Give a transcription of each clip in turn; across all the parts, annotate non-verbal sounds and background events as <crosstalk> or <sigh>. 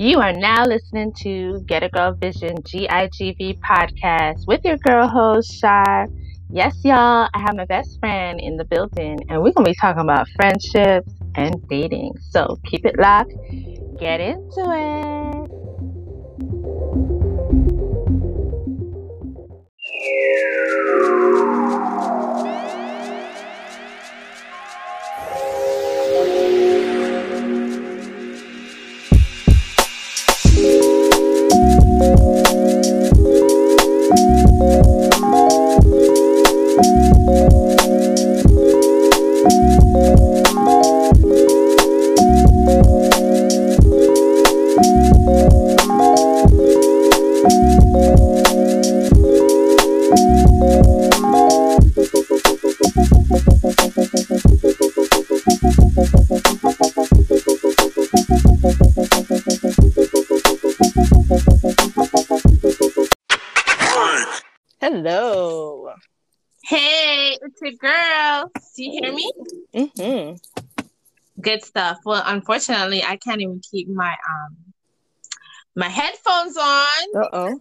You are now listening to Get a Girl Vision GIGV podcast with your girl host, Shar. Yes, y'all, I have my best friend in the building, and we're going to be talking about friendships and dating. So keep it locked, get into it. Hello. Hey, it's your girl. Do you hear me? Mm-hmm. Good stuff. Well, unfortunately, I can't even keep my um my headphones on. Uh oh.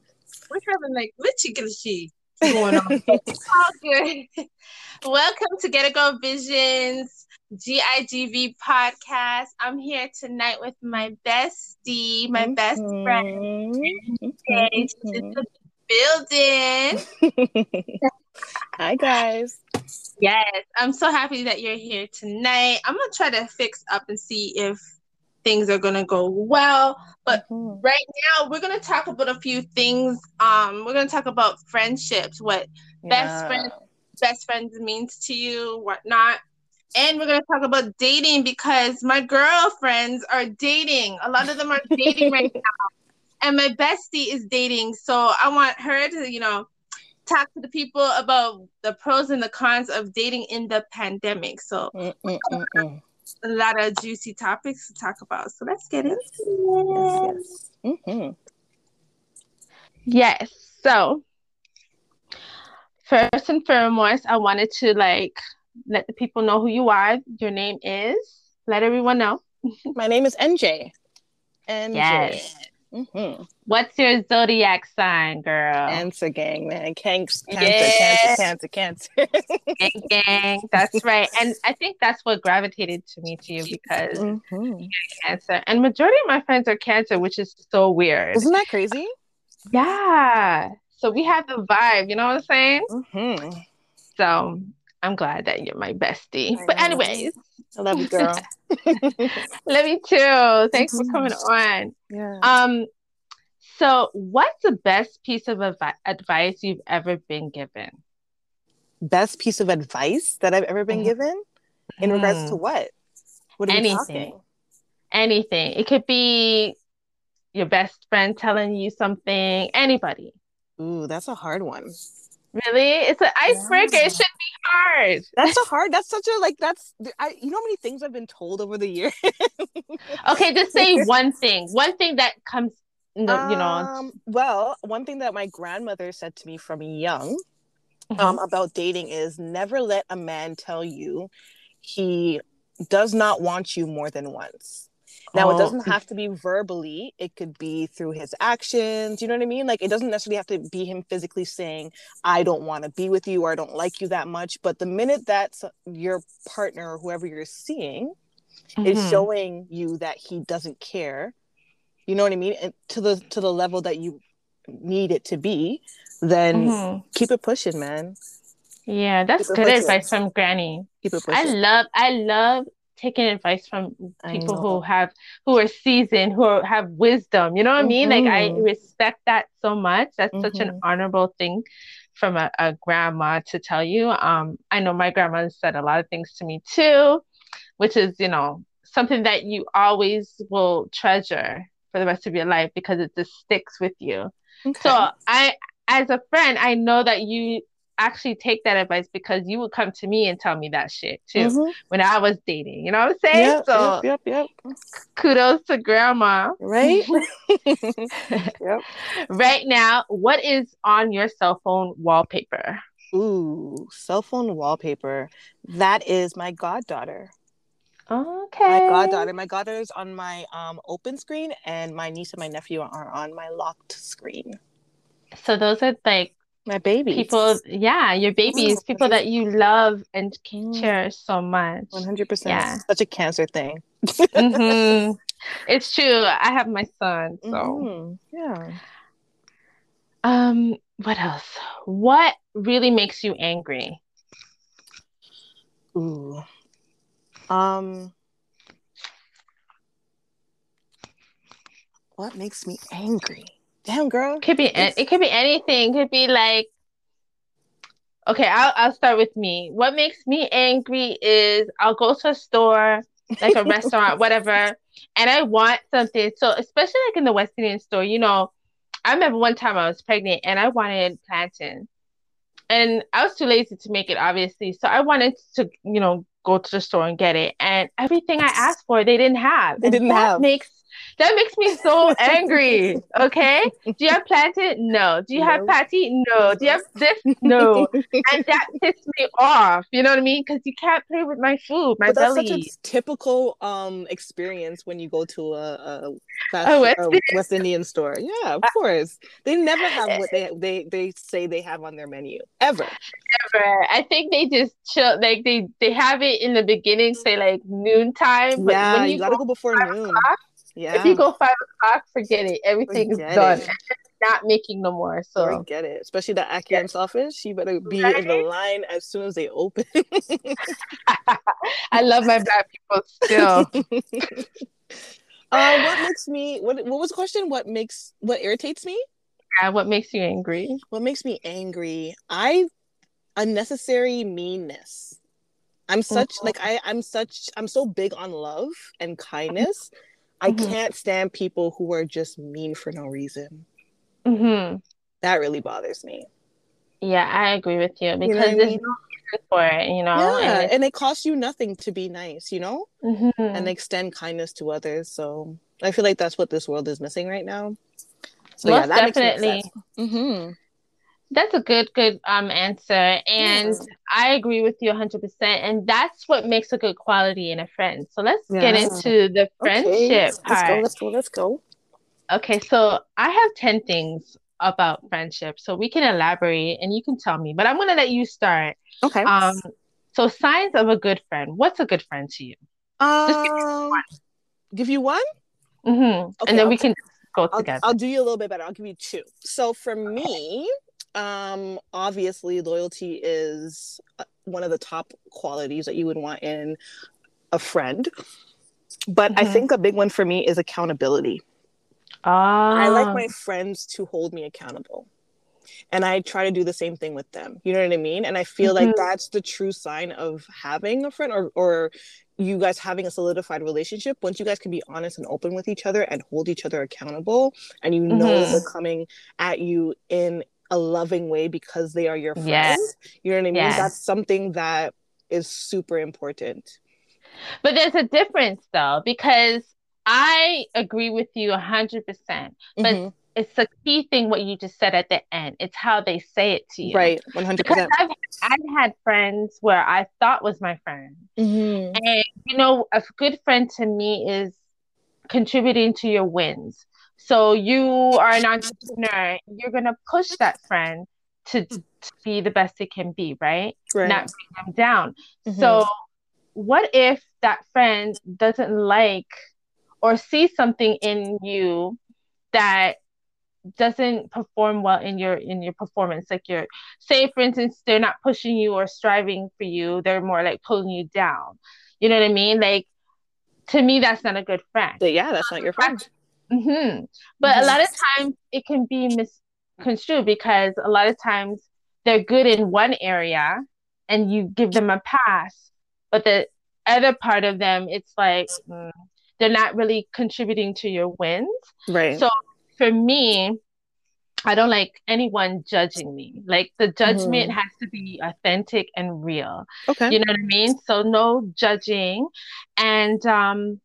We're having like glitchy glitchy going on. <laughs> it's all good. <laughs> Welcome to Get a Girl Visions GIGV podcast. I'm here tonight with my bestie, my best friend. Okay, the building. <laughs> Hi guys. Yes, I'm so happy that you're here tonight. I'm gonna try to fix up and see if things are gonna go well. But Mhm. right now, we're gonna talk about a few things. Um, we're gonna talk about friendships, what Best Yeah. friend. best friends means to you, whatnot. And we're gonna talk about dating because my girlfriends are dating. A lot of them are dating right <laughs> now, and my bestie is dating. So I want her to, you know, talk to the people about the pros and the cons of dating in the pandemic. So Mm-mm-mm-mm. a lot of juicy topics to talk about. So let's get into Yes, it. yes. Mm-hmm. Yes. So first and foremost, I wanted to like let the people know who you are. Your name is. Let everyone know. My name is NJ. NJ. Yes. Mm-hmm. What's your zodiac sign, girl? Cancer gang, man. Cancer, cancer, Yeah. cancer, cancer, cancer. gang, gang. That's right. And I think that's what gravitated to me to you because mm-hmm. cancer. And majority of my friends are cancer, which is so weird. Isn't that crazy? Yeah. So we have the vibe, you know what I'm saying? Mm-hmm. So I'm glad that you're my bestie. I But know. anyways, I love you, <laughs> girl. <laughs> love you too. Thanks for coming on. yeah. Um, so what's the best piece of advi- advice you've ever been given? Best piece of advice that I've ever been Mhm. given in regards to Hmm. what? What Anything. anything. It could be your best friend telling you something, anybody. Ooh, that's a hard one. Really? It's an icebreaker. Yeah. It should be hard. That's a <laughs> hard. That's such a like. That's I. You know how many things I've been told over the year. <laughs> Okay, just say <laughs> one thing. One thing that comes, you know. Um, well, one thing that my grandmother said to me from young Mhm. um, about dating is never let a man tell you he does not want you more than once. Now, it Oh. doesn't have to be verbally, it could be through his actions. You know what I mean? Like, it doesn't necessarily have to be him physically saying, I don't want to be with you or I don't like you that much. But the minute that your partner or whoever you're seeing is Mhm. showing you that he doesn't care, you know what I mean? And to the to the level that you need it to be, then Mhm. keep it pushing, man. Yeah, that's good pushing. advice from Granny. Keep it I love, I love taking advice from people who have, who are seasoned, who are, have wisdom. You know what I mean? Like I Mhm. respect that so much. That's such an Mhm. honorable thing from a, a grandma to tell you. Um, I know my grandma said a lot of things to me too, which is, you know, something that you always will treasure for the rest of your life because it just sticks with you. Okay. So I, as a friend, I know that you actually take that advice because you would come to me and tell me that shit too Mhm. when I was dating. You know what I'm saying? Yep, so yep, yep, yep. kudos to grandma. Right? <laughs> <laughs> yep. Right now, what is on your cell phone wallpaper? Ooh, cell phone wallpaper. That is my goddaughter. Okay. My goddaughter. My goddaughter is on my um open screen, and my niece and my nephew are on my locked screen. So those are like my babies. People, yeah, your babies, people that you love and cherish so much. One hundred percent. Yeah, such a cancer thing. mm-hmm. It's true. I have my son, so mm-hmm. yeah. Um, what else? What really makes you angry? Ooh. Um. What makes me angry? Damn, girl. Could be it could be anything. Could be like Okay, I'll I'll start with me. What makes me angry is I'll go to a store, like a <laughs> restaurant, whatever, and I want something. So especially like in the West Indian store, you know, I remember one time I was pregnant and I wanted plantain. And I was too lazy to make it, obviously. So I wanted to, you know, go to the store and get it. And everything I asked for, they didn't have. They didn't have. Makes that makes me so <laughs> angry. Okay. Do you have plantain? No. Do you no. have patty? No. Do you have this? <laughs> No. and that pissed me off. You know what I mean? Because you can't play with my food, my but that's belly. such a typical um experience when you go to a, a, fast, a West, a West Indian store. Yeah, of course. They never have what they they they say they have on their menu ever. Ever. I think they just chill. Like they they have it in the beginning, say like noontime. But yeah, you, you gotta go, go before noon. O'clock, yeah. If you go five o'clock, forget it. Everything's forget done. It. Not making no more. So forget it. Especially the Atkins yeah. office. You better be right? in the line as soon as they open. <laughs> <laughs> I love my black people still. <laughs> uh, what makes me what what was the question? What makes what irritates me? Yeah, what makes you angry? What makes me angry? I unnecessary meanness. I'm such mm-hmm. like I I'm such I'm so big on love and kindness I mm-hmm. can't stand people who are just mean for no reason. Mm-hmm. That really bothers me. Yeah, I agree with you because you know there's I mean? no reason for it, you know. Yeah, and, and, it costs you nothing to be nice, you know, mm-hmm. and extend kindness to others. So I feel like that's what this world is missing right now. So Most yeah, that definitely. Mm-hmm. That's a good, good um answer, and yeah. I agree with you 100. percent And that's what makes a good quality in a friend. So let's yeah. get into the friendship okay. part. Let's go. Let's go. Let's go. Okay, so I have 10 things about friendship, so we can elaborate, and you can tell me. But I'm gonna let you start. Okay. Um. So signs of a good friend. What's a good friend to you? Um. Give, you one. Mm-hmm. Okay, and then I'll we can go together. I'll, I'll do you a little bit better. I'll give you two. So for me, um obviously loyalty is uh, one of the top qualities that you would want in a friend but mm-hmm. i think a big one for me is accountability ah. i like my friends to hold me accountable and i try to do the same thing with them you know what i mean and i feel mm-hmm. like that's the true sign of having a friend or or you guys having a solidified relationship once you guys can be honest and open with each other and hold each other accountable and you know mm-hmm. they're coming at you in a loving way because they are your friends. Yes. You know what I mean? Yes. That's something that is super important. But there's a difference though, because I agree with you 100%. But mm-hmm. it's a key thing what you just said at the end. It's how they say it to you. Right, 100%. Because I've, I've had friends where I thought was my friend. Mm-hmm. And, you know, a good friend to me is contributing to your wins. So you are an entrepreneur, you're gonna push that friend to, to be the best it can be, right? right. Not bring them down. Mm-hmm. So what if that friend doesn't like or see something in you that doesn't perform well in your in your performance like you're say for instance they're not pushing you or striving for you they're more like pulling you down you know what i mean like to me that's not a good friend yeah that's not your friend Mm-hmm. But mm-hmm. a lot of times it can be misconstrued because a lot of times they're good in one area and you give them a pass, but the other part of them, it's like mm, they're not really contributing to your wins. Right. So for me, I don't like anyone judging me. Like the judgment mm-hmm. has to be authentic and real. Okay. You know what I mean? So no judging and um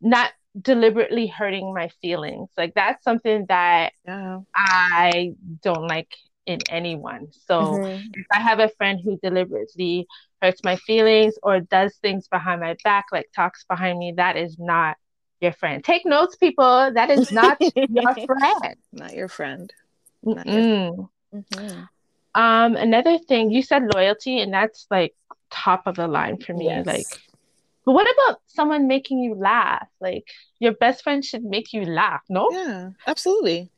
not deliberately hurting my feelings. Like that's something that yeah. I don't like in anyone. So mm-hmm. if I have a friend who deliberately hurts my feelings or does things behind my back, like talks behind me, that is not your friend. Take notes, people. That is not <laughs> your friend. Not your friend. Not your mm-hmm. Um, another thing you said loyalty, and that's like top of the line for me. Yes. Like, but what about someone making you laugh? Like, your best friend should make you laugh, no? Yeah, absolutely,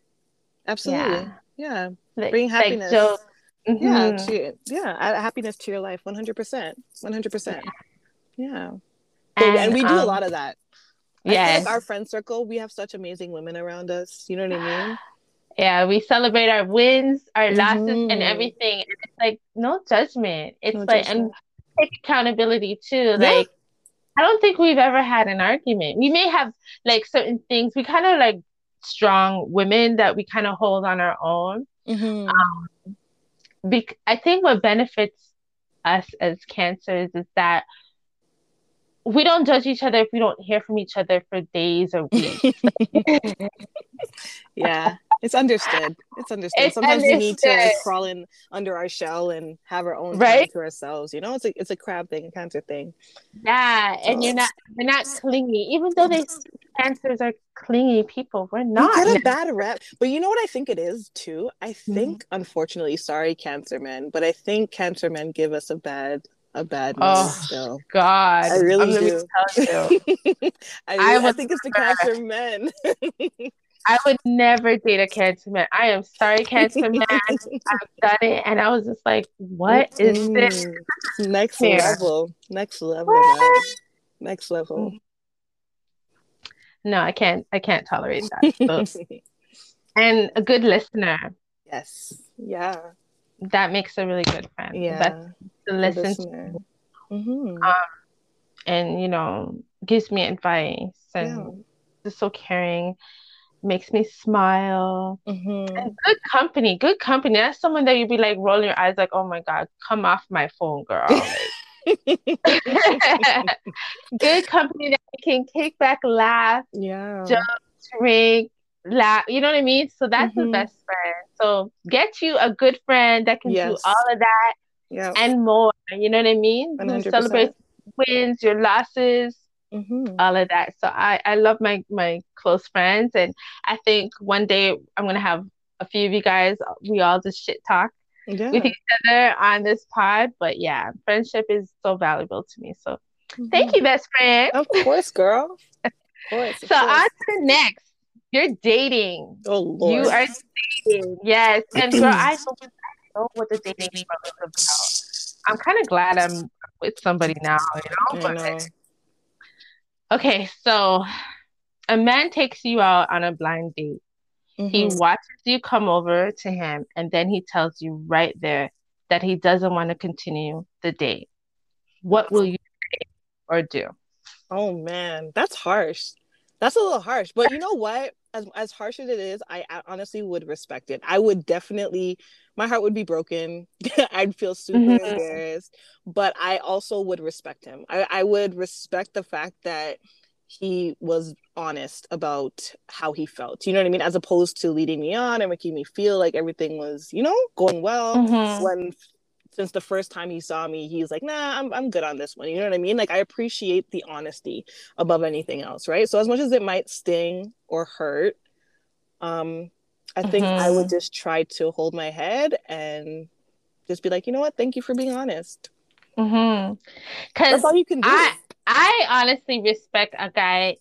absolutely. Yeah, yeah. Like, bring happiness. Like mm-hmm. Yeah, to, yeah, add happiness to your life. One hundred percent. One hundred percent. Yeah. And, and, we do um, a lot of that. Yeah. Like our friend circle, we have such amazing women around us. You know what I mean? <sighs> Yeah, we celebrate our wins, our mm-hmm. losses, and mm-hmm. everything. And it's like no judgment. It's no like judgment. and take accountability too. Yeah. Like I don't think we've ever had an argument. We may have like certain things. We kind of like strong women that we kind of hold on our own. Mm-hmm. Um, bec- I think what benefits us as cancers is that we don't judge each other if we don't hear from each other for days or weeks. <laughs> <laughs> yeah, it's understood. It's understood. It's Sometimes understood. we need to crawl in under our shell and have our own right? time to ourselves. You know, it's a it's a crab thing, a cancer thing. Yeah, so. and you're not you're not clingy, even though they cancers are clingy people. We're not. We get a bad rep, but you know what I think it is too. I mm-hmm. think, mm-hmm. unfortunately, sorry, cancer men, but I think cancer men give us a bad a bad oh, still. God, I really do. <laughs> I, really, I, I think it's the cancer men. <laughs> I would never date a cancer man. I am sorry, cancer man. <laughs> I've done it, and I was just like, "What is mm-hmm. this?" Next Here. level. Next level. Next level. No, I can't. I can't tolerate that. <laughs> So. and a good listener. Yes. Yeah. That makes a really good friend. Yeah to listen to mm-hmm. um, and you know gives me advice and yeah. just so caring makes me smile mm-hmm. and good company good company that's someone that you'd be like rolling your eyes like oh my god come off my phone girl <laughs> <laughs> good company that you can kick back laugh yeah joke drink laugh you know what i mean so that's mm-hmm. the best friend so get you a good friend that can yes. do all of that yeah. and more. You know what I mean? 100%. Who celebrates wins, your losses, mm-hmm. all of that. So I I love my my close friends, and I think one day I'm gonna have a few of you guys. We all just shit talk. Yeah. with each other on this pod, but yeah, friendship is so valuable to me. So, mm-hmm. thank you, best friend. Of course, girl. Of course. Of so course. on to the next. You're dating. Oh Lord. You are dating. Yes. And <clears throat> girl, I know know what the dating world is about. I'm kind of glad I'm with somebody now, you know. know. Okay, so a man takes you out on a blind date. Mm-hmm. He watches you come over to him, and then he tells you right there that he doesn't want to continue the date. What will you say or do? Oh man, that's harsh. That's a little harsh, but you know what? As as harsh as it is, I, I honestly would respect it. I would definitely my heart would be broken. <laughs> I'd feel super mm-hmm. embarrassed, but I also would respect him. I, I would respect the fact that he was honest about how he felt. You know what I mean? As opposed to leading me on and making me feel like everything was, you know, going well. Mm-hmm. When since the first time he saw me, he's like, nah, I'm I'm good on this one. You know what I mean? Like I appreciate the honesty above anything else, right? So as much as it might sting or hurt, um, I think mm-hmm. I would mm-hmm. just try to hold my head and just be like, you know what? Thank you for being honest. Mm-hmm. That's all you can do. I, I honestly respect a guy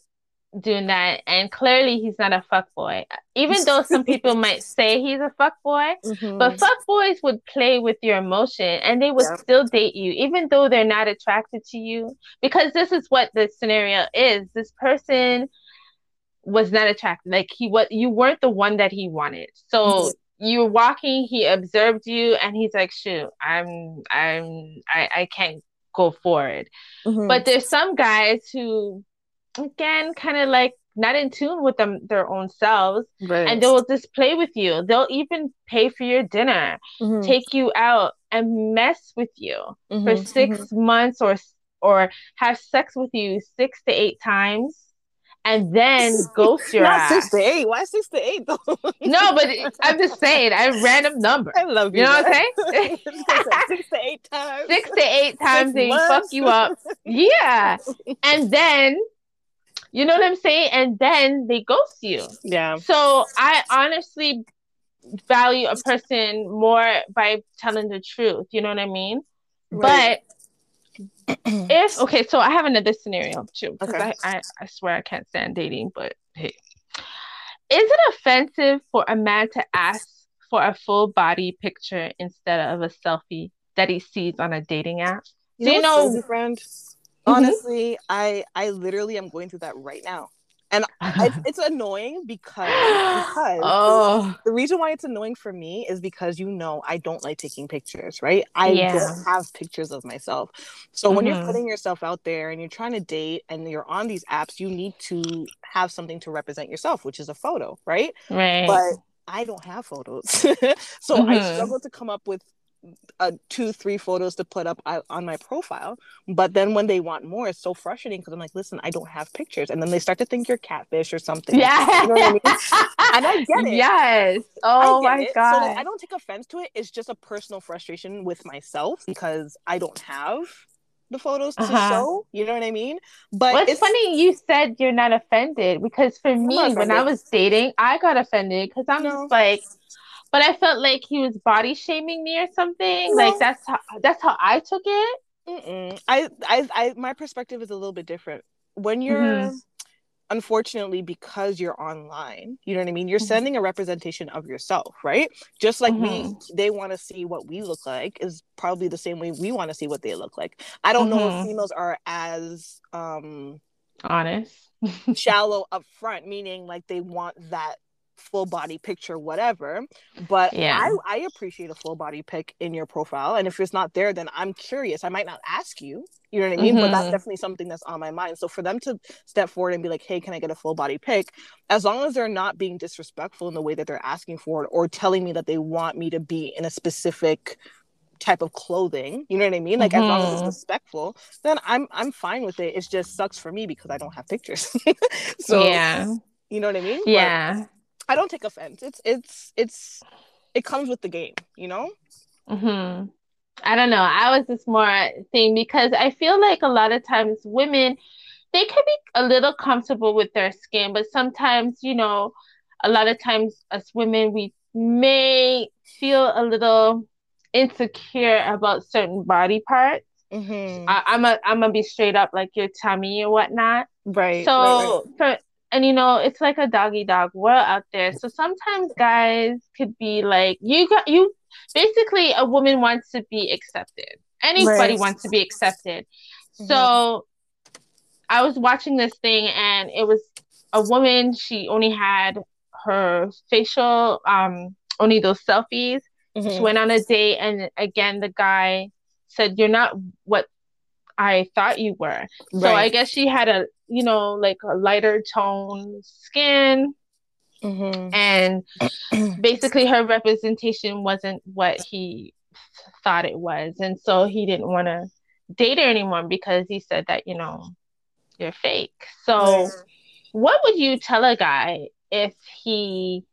doing that, and clearly he's not a fuck boy. Even though some people might <laughs> say he's a fuck boy, mm-hmm. but fuck boys would play with your emotion and they would yeah. still date you, even though they're not attracted to you. Because this is what the scenario is. This person was not attracted. Like he was, you weren't the one that he wanted. So <laughs> you were walking, he observed you, and he's like, "Shoot, I'm, I'm, I, I can't go forward." Mm-hmm. But there's some guys who, again, kind of like not in tune with them their own selves, right. and they will just play with you. They'll even pay for your dinner, mm-hmm. take you out, and mess with you mm-hmm. for 6 mm-hmm. months or or have sex with you six to eight times and then ghost your Not ass. six to eight. Why six to eight though? No, but <laughs> I'm just saying, a random number. I love you. You know what I'm saying? <laughs> <laughs> six to eight times. Six to eight times they months. fuck you up. Yeah. And then, you know what I'm saying? And then they ghost you. Yeah. So I honestly value a person more by telling the truth. You know what I mean? Right. But <clears throat> if okay, so I have another scenario too because Okay. I, I I swear I can't stand dating. But hey, is it offensive for a man to ask for a full body picture instead of a selfie that he sees on a dating app? You Do you know, friend? Honestly, I I literally am going through that right now, and it's, <laughs> it's annoying because because oh, the reason why it's annoying for me is because you know I don't like taking pictures, right? I Yeah. don't have pictures of myself. So when you're Mhm. putting yourself out there and you're trying to date and you're on these apps, you need to have something to represent yourself, which is a photo, right? right. But I don't have photos. <laughs> so I Mhm. struggle to come up with uh, two, three photos to put up on my profile. But then when they want more, it's so frustrating because I'm like, listen, I don't have pictures. And then they start to think you're catfish or something. yeah. You know what I mean? And I get it. Yes. Oh my it. god. So like, I don't take offense to it. It's just a personal frustration with myself because I don't have the photos to Uh-huh. show. You know what I mean? But Well, it's, funny you said you're not offended because for me, when I was dating, I got offended because I'm No. just like, but I felt like he was body shaming me or something. Like that's how that's how I took it. Mm-mm. I, I, I, my perspective is a little bit different. When you're, Mhm. unfortunately, because you're online, you know what I mean. You're Mhm. sending a representation of yourself, right? Just like we, Mm-hmm. they want to see what we look like is probably the same way we want to see what they look like. I don't know if Mhm. females are as um Honest. <laughs> shallow up front, meaning like they want that full body picture, whatever. But Yeah. I, I appreciate a full body pic in your profile. And if it's not there, then I'm curious. I might not ask you, you know what I mean? But that's Mhm. definitely something that's on my mind. So for them to step forward and be like, hey, can I get a full body pic? As long as they're not being disrespectful in the way that they're asking for it or telling me that they want me to be in a specific type of clothing you know what i mean like as long as it's Mhm. respectful then i'm i'm fine with it it just sucks for me because i don't have pictures <laughs> so yeah. you know what I mean? But Yeah. I don't take offense. It's it's it's it comes with the game, you know? hmm I don't know. I was just more thing because I feel like a lot of times women they can be a little comfortable with their skin, but sometimes, you know, a lot of times as women we may feel a little insecure about certain body parts. Mm-hmm. I, I'm a I'm gonna be straight up like your tummy or whatnot. right. So right, right. And you know, it's like a doggy dog world out there. So sometimes guys could be like, you got you basically a woman wants to be accepted. Anybody Right. wants to be accepted. Mhm. So I was watching this thing and it was a woman, she only had her facial, um, only those selfies. She Mhm. went on a date and again the guy said, You're not what I thought you were. So I guess she had a, you know, like a lighter tone skin, Mhm. and <clears throat> basically her representation wasn't what he thought it was. And so he didn't want to date her anymore because he said that, you know, you're fake. So Right. what would you tell a guy if he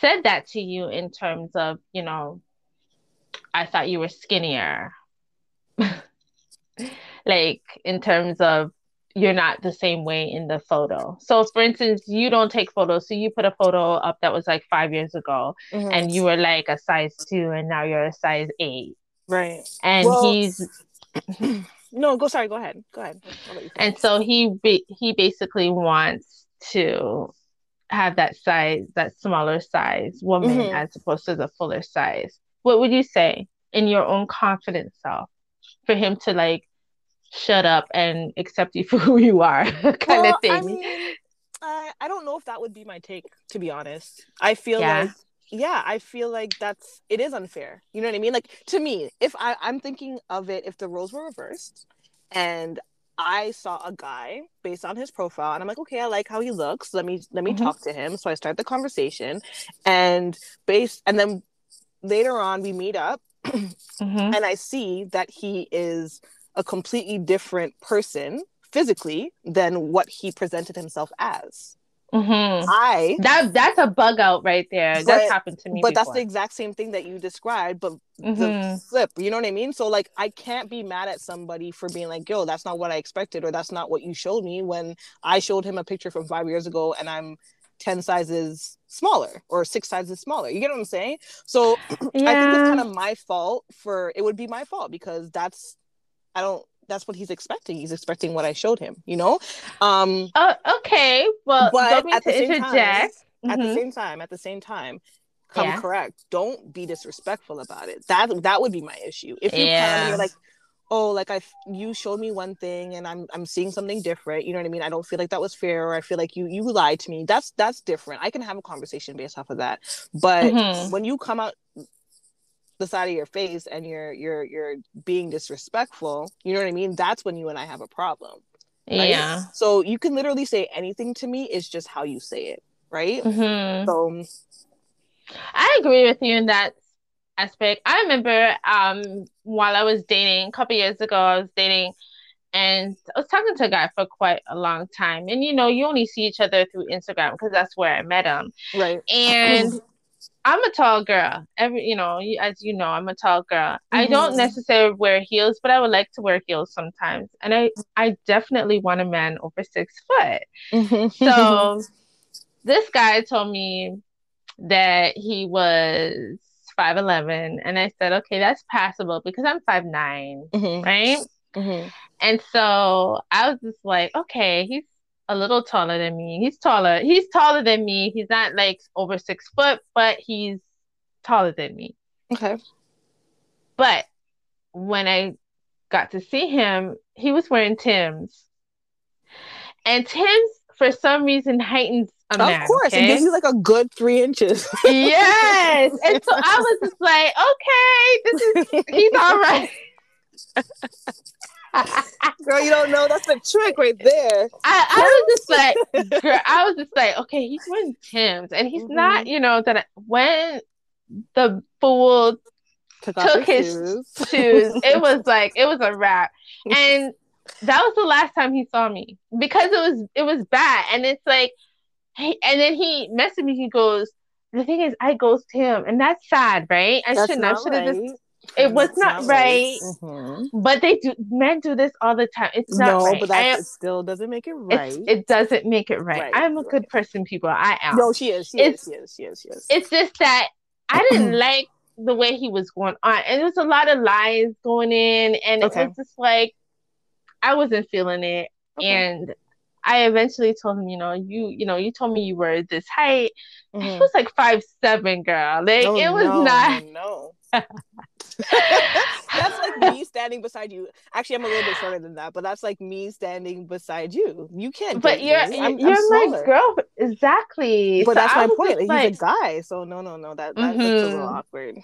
said that to you in terms of, you know, I thought you were skinnier? <laughs> like in terms of you're not the same way in the photo. So for instance, you don't take photos. So you put a photo up that was like five years ago Mhm. and you were like a size two and now you're a size eight. right. And Well- he's <clears throat> No, go sorry, go ahead. Go ahead. I'll let you and so he he basically wants to have that size, that smaller size woman Mhm. as opposed to the fuller size. What would you say in your own confident self for him to like shut up and accept you <laughs> for who you are, kind Well, of thing? I mean, I I don't know if that would be my take, to be honest. I feel Yeah. like yeah, I feel like that's it is unfair. You know what I mean? Like to me, if I I'm thinking of it if the roles were reversed and I saw a guy based on his profile and I'm like, okay, I like how he looks. Let me let me Mhm. talk to him. So I start the conversation and based and then later on we meet up Mhm. and I see that he is a completely different person physically than what he presented himself as. Mm-hmm. I That that's a bug out right there. But- that's happened to me. but that's the exact same thing that you described, but the Mhm. flip. You know what I mean? So like I can't be mad at somebody for being like, yo, that's not what I expected, or that's not what you showed me when I showed him a picture from five years ago and I'm 10 sizes smaller or six sizes smaller. You get what I'm saying? So <clears throat> I think it's kind of my fault for it would be my fault because that's I don't that's what he's expecting. He's expecting what I showed him, you know? Um Oh, okay. Well, But don't mean at to the same time- interject. at the same time, at the same time, come Yeah. correct. Don't be disrespectful about it. That that would be my issue. If you come and you're like, oh, like I you showed me one thing and I'm I'm seeing something different. You know what I mean? I don't feel like that was fair, or I feel like you you lied to me. That's that's different. I can have a conversation based off of that. But Mhm. when you come out the side of your face and you're you're you're being disrespectful, you know what I mean? That's when you and I have a problem. right? Yeah. So you can literally say anything to me. It's just how you say it, right? hmm So I agree with you in that aspect. I remember um while I was dating a couple years ago, I was dating and I was talking to a guy for quite a long time. And you know, you only see each other through Instagram because that's where I met him. right. And I'm a tall girl. Every you know, as you know, I'm a tall girl. I don't necessarily wear heels, but I would like to wear heels sometimes. And I I definitely want a man over six foot. So <laughs> this guy told me that he was 5'11 and I said, "Okay, that's passable because I'm 5'9", Mhm, right?" mhm. And so I was just like, "Okay, he's a little taller than me. He's taller. He's taller than me. He's not like over 6 foot, but he's taller than me." Okay. But when I got to see him, he was wearing Tim's. And Tim's for some reason heightens a man, of course, okay? it gives you like a good three inches. Yes. And so I was just like, okay, this is he's all right. <laughs> Girl, you don't know that's the trick right there. I was just like, girl, I was just like, okay, he's wearing Tim's and he's not, mm-hmm. you know, that I- when the fool Took, Took his shoes, it <laughs> was like it was a wrap. And that was the last time he saw me because it was it was bad. And it's like hey, and then he messaged me, he goes, The thing is I ghost him and that's sad, right? I shouldn't I should have right. just it was That's not right. Mhm. But they do men do this all the time. It's not No, right. but that am- still doesn't make it right. it's, it doesn't make it right. Right, I'm a right. good person, people. I am. no, she is. She It's- is. She is. She is. She is. It's just that I didn't <clears throat> like the way he was going on. And there was a lot of lies going in, and Okay. it was just like I wasn't feeling it. Okay. And I eventually told him, you know, you you know, you told me you were this height. And He was like five seven, girl. Like Oh, it was no, not No. <laughs> that's like me standing beside you. Actually, I'm a little bit shorter than that, but that's like me standing beside you. You can't. but you're. I'm- I'm you're my girl exactly. But So that's I my point. He's like- a guy, so no, no, no. That, that looks a little Mhm. awkward.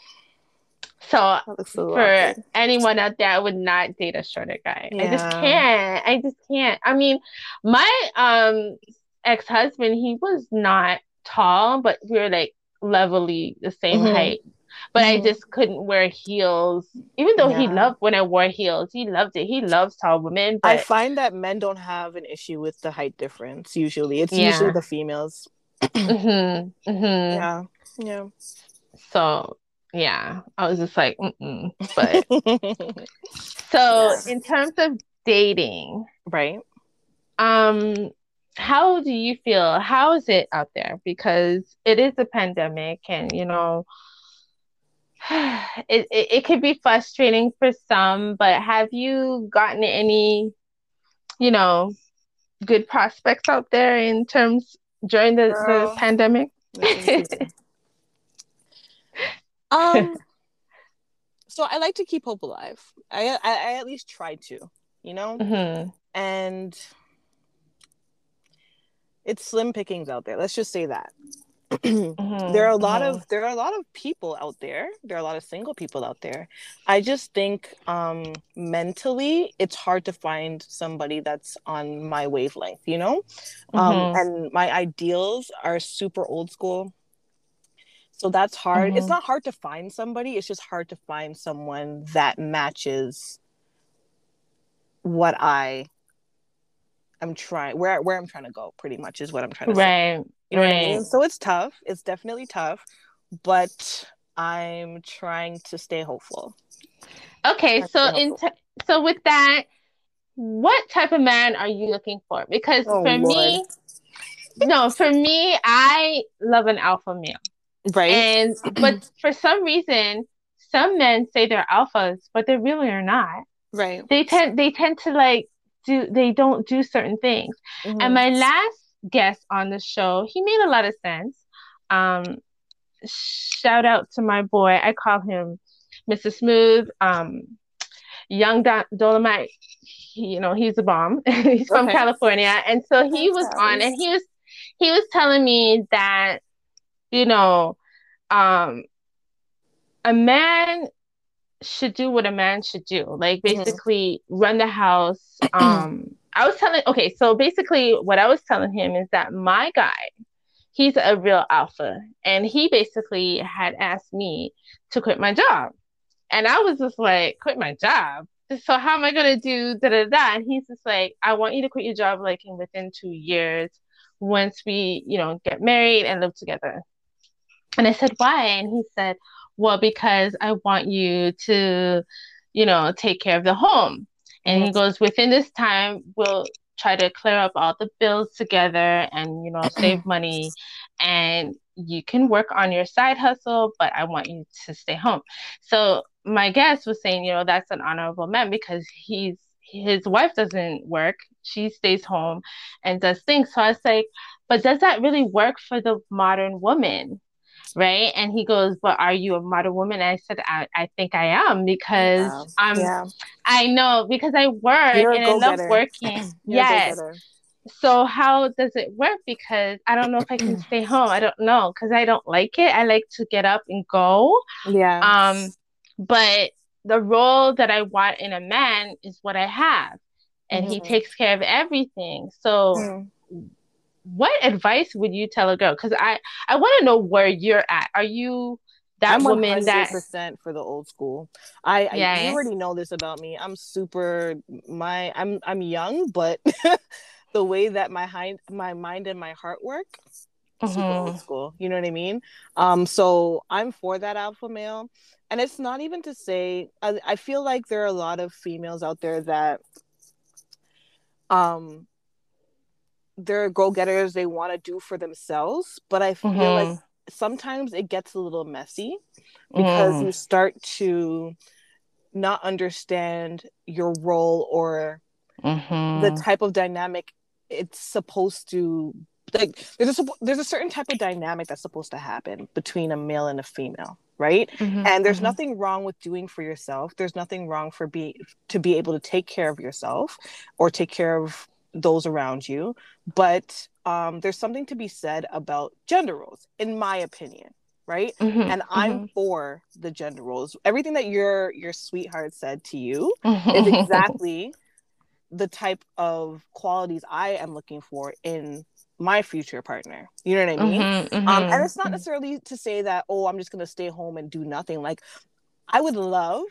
So That looks a little for awkward. anyone out there, I would not date a shorter guy. I just can't. I just can't. I mean, my um ex-husband, he was not tall, but we were like levelly the same Mhm. height. But I Mhm. just couldn't wear heels, even though he loved when I wore heels. He loved it. He loves tall women, I find that men don't have an issue with the height difference. Usually, it's Yeah. usually the females. Mhm, mhm. Yeah, yeah. so yeah, I was just like, mm-mm. <laughs> but so Yeah. in terms of dating, right. Um, how do you feel? How is it out there? Because it is a pandemic, and you know, <sighs> it, it it could be frustrating for some, but have you gotten any, you know, good prospects out there in terms during the, the Girl. pandemic? <laughs> um. <laughs> So I like to keep hope alive. I I, I at least try to, you know, hmm and it's slim pickings out there. Let's just say that. <clears throat> Mm-hmm. there are a lot of there are a lot of people out there there are a lot of single people out there i just think um mentally it's hard to find somebody that's on my wavelength you know um Mhm. and my ideals are super old school so that's hard it's Mhm. not hard to find somebody it's just hard to find someone that matches what i I'm trying where where I'm trying to go. Pretty much is what I'm trying to right, say. You know right. what I mean? So it's tough. It's definitely tough, but I'm trying to stay hopeful. Okay, so helpful. in t- so with that, what type of man are you looking for? Because Oh, for me, no, for me, I love an alpha male. Right? And but <clears throat> for some reason, some men say they're alphas, but they really are not. right. They tend they tend to like do they don't do certain things. Mhm. And my last guest on the show, he made a lot of sense. Um, shout out to my boy. I call him Mr. Smooth. Um, young Do- Dolomite. He, you know, he's a bomb. <laughs> he's from California, and so he was on, and he was he was telling me that you know, um, a man should do what a man should do. Like Mhm. basically run the house. <clears throat> Um, I was telling okay, so basically what I was telling him is that my guy, he's a real alpha, and he basically had asked me to quit my job, and I was just like, quit my job. So how am I gonna do da da da? And he's just like, I want you to quit your job like in within two years, once we you know get married and live together. And I said, why? And he said, well, because I want you to, you know, take care of the home. And he goes, within this time, we'll try to clear up all the bills together and, you know, save <clears throat> money. And you can work on your side hustle, but I want you to stay home. So my guest was saying, you know, that's an honorable man because he's his wife doesn't work. She stays home and does things. So I was like, but does that really work for the modern woman? Right. And he goes, But are you a modern woman? And I said, I, I think I am because Yeah. I'm yeah. I know because I work You're and I love <laughs> working. Yes. So how does it work? Because I don't know if I can stay <clears throat> home. I don't know because I don't like it. I like to get up and go. Yeah. Um, but the role that I want in a man is what I have, and he Mhm. takes care of everything. So Mm. What advice would you tell a girl? Because I I want to know where you're at. Are you that I'm woman that 100% for the old school. I, I you already know this about me. I'm super my I'm I'm young, but <laughs> the way that my hind my mind and my heart work super Mhm. old school. You know what I mean? Um, so I'm for that alpha male. And it's not even to say I, I feel like there are a lot of females out there that um they're go-getters they want to do for themselves but i feel like Mhm. sometimes it gets a little messy because Mm. you start to not understand your role or Mhm. the type of dynamic it's supposed to like there's a there's a certain type of dynamic that's supposed to happen between a male and a female right Mhm. and there's Mhm. nothing wrong with doing for yourself there's nothing wrong for be to be able to take care of yourself or take care of those around you but um there's something to be said about gender roles in my opinion right Mhm. and i'm Mhm. for the gender roles everything that your your sweetheart said to you Mhm. is <laughs> exactly the type of qualities I am looking for in my future partner. You know what I mean? Mhm, Um, mhm. and it's not necessarily to say that, oh, I'm just going to stay home and do nothing. Like, I would love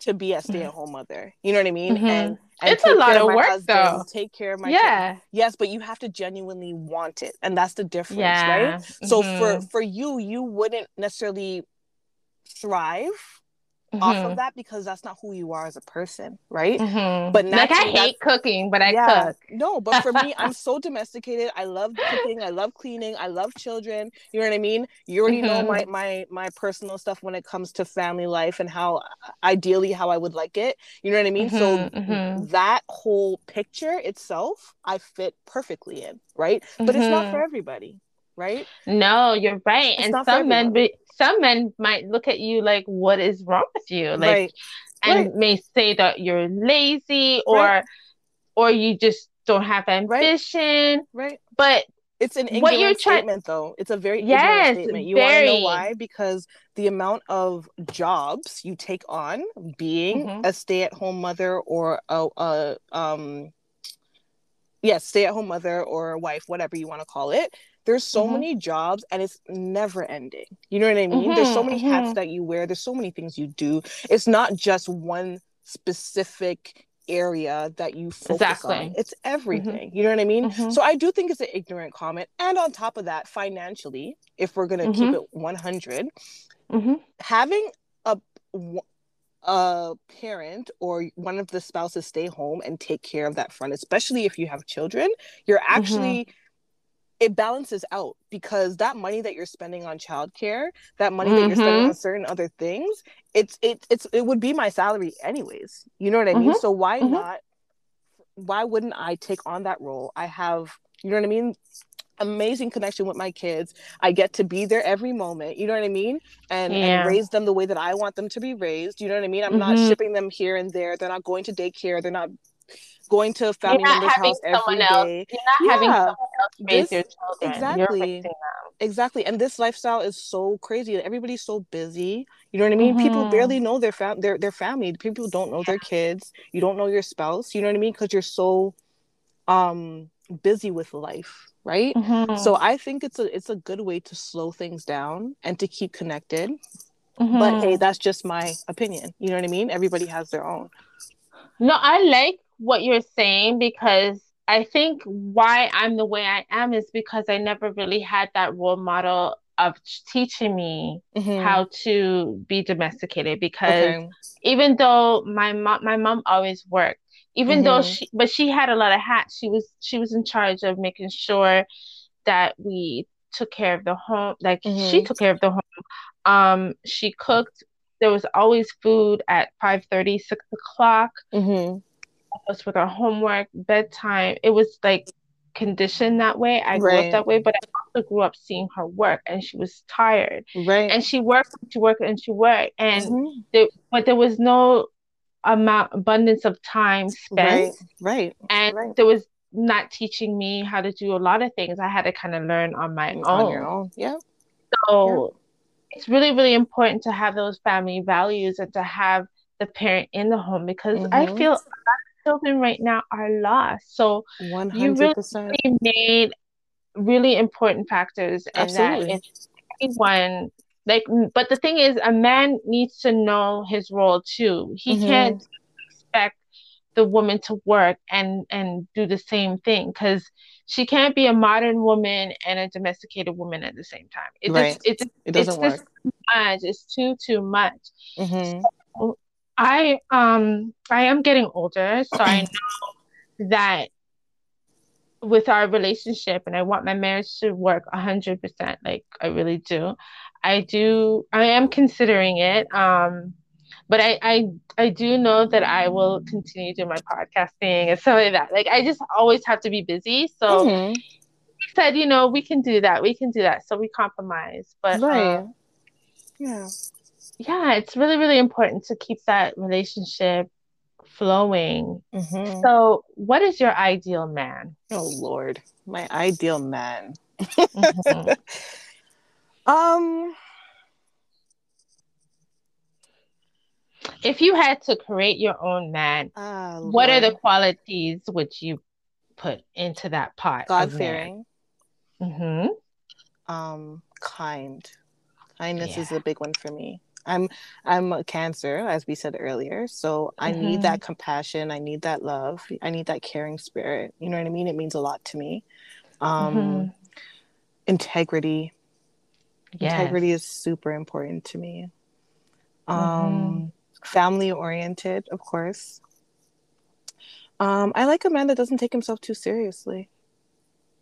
to be a stay at home mother. You know what I mean? Mhm. And, and It's a lot of work, husband, though. Take care of my kids. yeah, Yes, but you have to genuinely want it. And that's the difference, yeah. right? So Mhm, for for you, you wouldn't necessarily thrive off mhm, of that because that's not who you are as a person, right? mhm. But like I hate cooking, but I yeah. cook. No, but for me, I'm so domesticated. I love cooking. I love cleaning. I love children. You know what I mean? You already know my Mm-hmm. my my personal stuff when it comes to family life and how ideally how I would like it. You know what I mean? So Mhm, mhm. that whole picture itself, I fit perfectly in, right? But it's not for everybody, right? No, you're right. It's and some men, be, some men might look at you like, "What is wrong with you?" Like, right. and right. may say that you're lazy or, Right. or you just don't have ambition. Right. But It's an What you're statement, though. It's a very Yes, statement. You want to know very. why? Because the amount of jobs you take on, being Mhm. a stay-at-home mother or a, a um, yes, stay-at-home mother or a wife, whatever you want to call it. There's so Mhm. many jobs, and it's never ending. You know what I mean? There's so Mhm, many hats mhm. that you wear. There's so many things you do. It's not just one specific area that you focus Exactly. on. It's everything. You know what I mean? Mhm. So I do think it's an ignorant comment. And on top of that, financially, if we're gonna keep Mhm. it 100, hmm having a a parent or one of the spouses stay home and take care of that front, especially if you have children, you're actually it balances out because that money that you're spending on childcare, that money that you're spending Mhm. on certain other things, it's it it's it would be my salary anyways. You know what I mean? So why Mhm. not why wouldn't I take on that role? I have, you know what I mean? Amazing connection with my kids. I get to be there every moment. You know what I mean? And, Yeah. and raise them the way that I want them to be raised. You know what I mean? I'm not Mhm. shipping them here and there. They're not going to daycare. They're not going to family member's house every someone else. day. You're not having someone This- exactly. Exactly. And this lifestyle is so crazy. Everybody's so busy. You know what I mean? People Mhm. barely know their fam their their family. People don't know their kids. You don't know your spouse. You know what I mean? Because you're so um busy with life, right? Mhm. So I think it's a it's a good way to slow things down and to keep connected. But Mhm. hey, that's just my opinion. You know what I mean? Everybody has their own. No, I like what you're saying because I think why I'm the way I am is because I never really had that role model of teaching me Mhm. how to be domesticated because Okay. even though my mom my mom always worked even though Mhm. she but she had a lot of hats she was she was in charge of making sure that we took care of the home like she Mhm. took care of the home um she cooked there was always food at 5 30 6 o'clock Mhm. Us with our homework bedtime it was like conditioned that way i grew Right. up that way but i also grew up seeing her work and she was tired Right. and she worked she worked and she worked and Mhm. there, but there was no amount abundance of time spent Right. and right. there was not teaching me how to do a lot of things i had to kind of learn on my On own your own. Yeah. so it's really really important to have those family values and to have the parent in the home because i Mhm. feel a lot children right now are lost so You hundred percent. they made really important factors and Absolutely. that if anyone like but the thing is a man needs to know his role too he Mhm. can't expect the woman to work and and do the same thing because she can't be a modern woman and a domesticated woman at the same time it Right. just it's It doesn't it's just work. too much it's too too much Mhm. I um I am getting older, so I know that with our relationship and I want my marriage to work a hundred percent. Like I really do. I do I am considering it. Um but I, I I do know that I will continue doing my podcasting and stuff like that. Like I just always have to be busy. So Mhm. we said, you know, we can do that. We can do that. So we compromise. But Right. um, Yeah. Yeah, it's really, really important to keep that relationship flowing. Mhm. So, what is your ideal man? Oh Lord, my ideal man. Mhm. <laughs> Um. If you had to create your own man, ah, what are the qualities would you put into that pot God fearing? hmm Um, kind. Kindness is a big one for me. I'm I'm a cancer, as we said earlier. So I need Mhm. that compassion. I need that love. I need that caring spirit. You know what I mean? It means a lot to me. Um, Mhm. integrity. Yes. Integrity is super important to me. Um, Mm-hmm. family oriented, of course. Um, I like a man that doesn't take himself too seriously.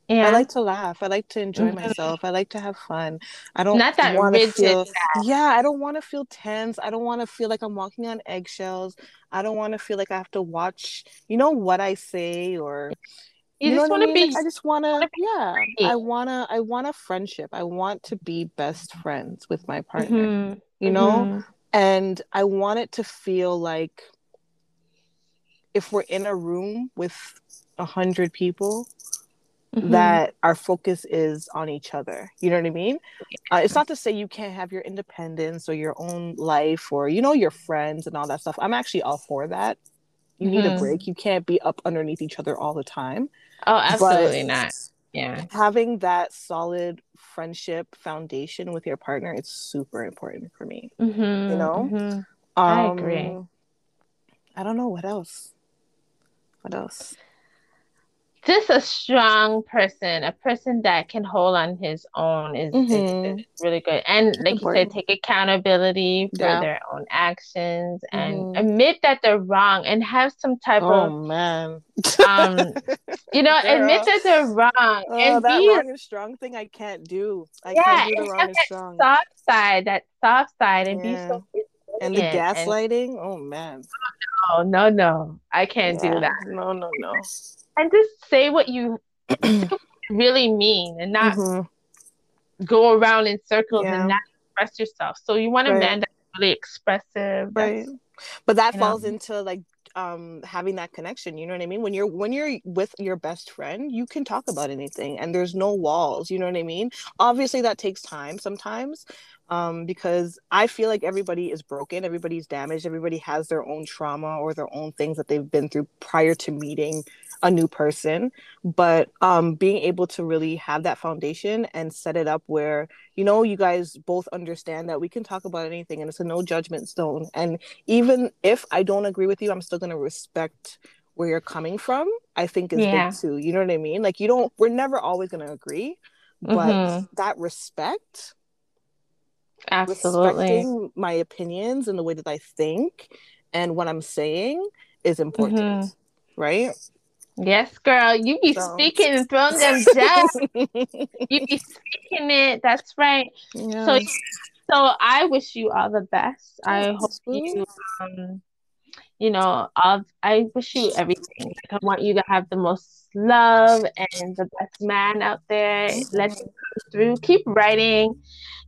Yeah. I like to laugh. I like to enjoy Mhm. myself. I like to have fun. I don't Not that want to rigid feel yeah, I don't want to feel tense. I don't want to feel like I'm walking on eggshells. I don't want to feel like I have to watch, you know, what I say or you, know just want I to mean? be. Like, I just want to yeah. free. I want to I want a friendship. I want to be best friends with my partner, Mhm. you know? Mhm. And I want it to feel like if we're in a room with a hundred people, Mhm. that our focus is on each other. You know what I mean? Uh, it's not to say you can't have your independence or your own life or, you know, your friends and all that stuff. I'm actually all for that. You need a Mhm. break. You can't be up underneath each other all the time. Oh, absolutely But not. Yeah. Having that solid friendship foundation with your partner is super important for me. Mhm. You know? Um, I agree. I don't know what else. What else? Just a strong person, a person that can hold on his own is, Mhm. is, is really good. And like important. you said, take accountability for Yeah. their own actions and Mhm. admit that they're wrong and have some type of Oh of man. um you know, <laughs> admit that they're wrong Oh, and that be wrong and strong thing I can't do. I Yeah, can't do the wrong and strong. soft side, that soft side and Yeah. be so And the resilient and- gaslighting. Oh man. oh no no I can't do that. No, no, no. And just say what you <clears throat> really mean and not Mhm. go around in circles Yeah. and not express yourself. So you want a Right. man that's really expressive. Right. But that you know. falls into like um having that connection you know what i mean when you're when you're with your best friend you can talk about anything and there's no walls you know what i mean obviously that takes time sometimes um because i feel like everybody is broken everybody's damaged everybody has their own trauma or their own things that they've been through prior to meeting a new person but um being able to really have that foundation and set it up where you know you guys both understand that we can talk about anything and it's a no judgment zone and even if I don't agree with you, I'm still gonna respect where you're coming from. I think is Yeah. big too. You know what I mean? Like you don't. We're never always gonna agree, but Mhm. that respect, absolutely. respecting my opinions and the way that I think and what I'm saying is important, Mm-hmm. right? Yes, girl. You be So- speaking <laughs> and throwing them gems. you be speaking it. That's right. yeah. So so I wish you all the best. I hope you um you know, all I wish you everything. I want you to have the most love and the best man out there. Let it come through. Keep writing.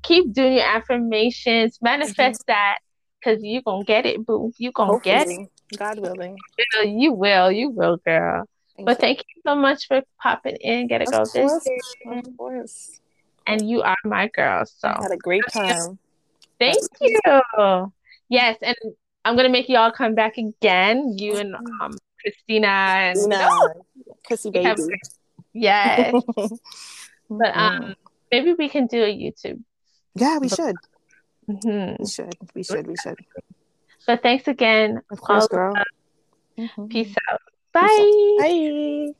Keep doing your affirmations. Manifest that because you're gonna get it, boo. You're gonna get it. God willing. You will. You will, girl. Thank But you. thank you so much for popping in. Gotta go Of course, of course. And you are my girl. So I had a great time. thank you. Yes, and I'm gonna make you all come back again. You and um Christina and You you know, know, have baby. great- yes. <laughs> But um maybe we can do a YouTube. yeah, we should. hmm We should. We should. We should. But thanks again. Of course, girl. Mhm. Peace out. Bye. Bye.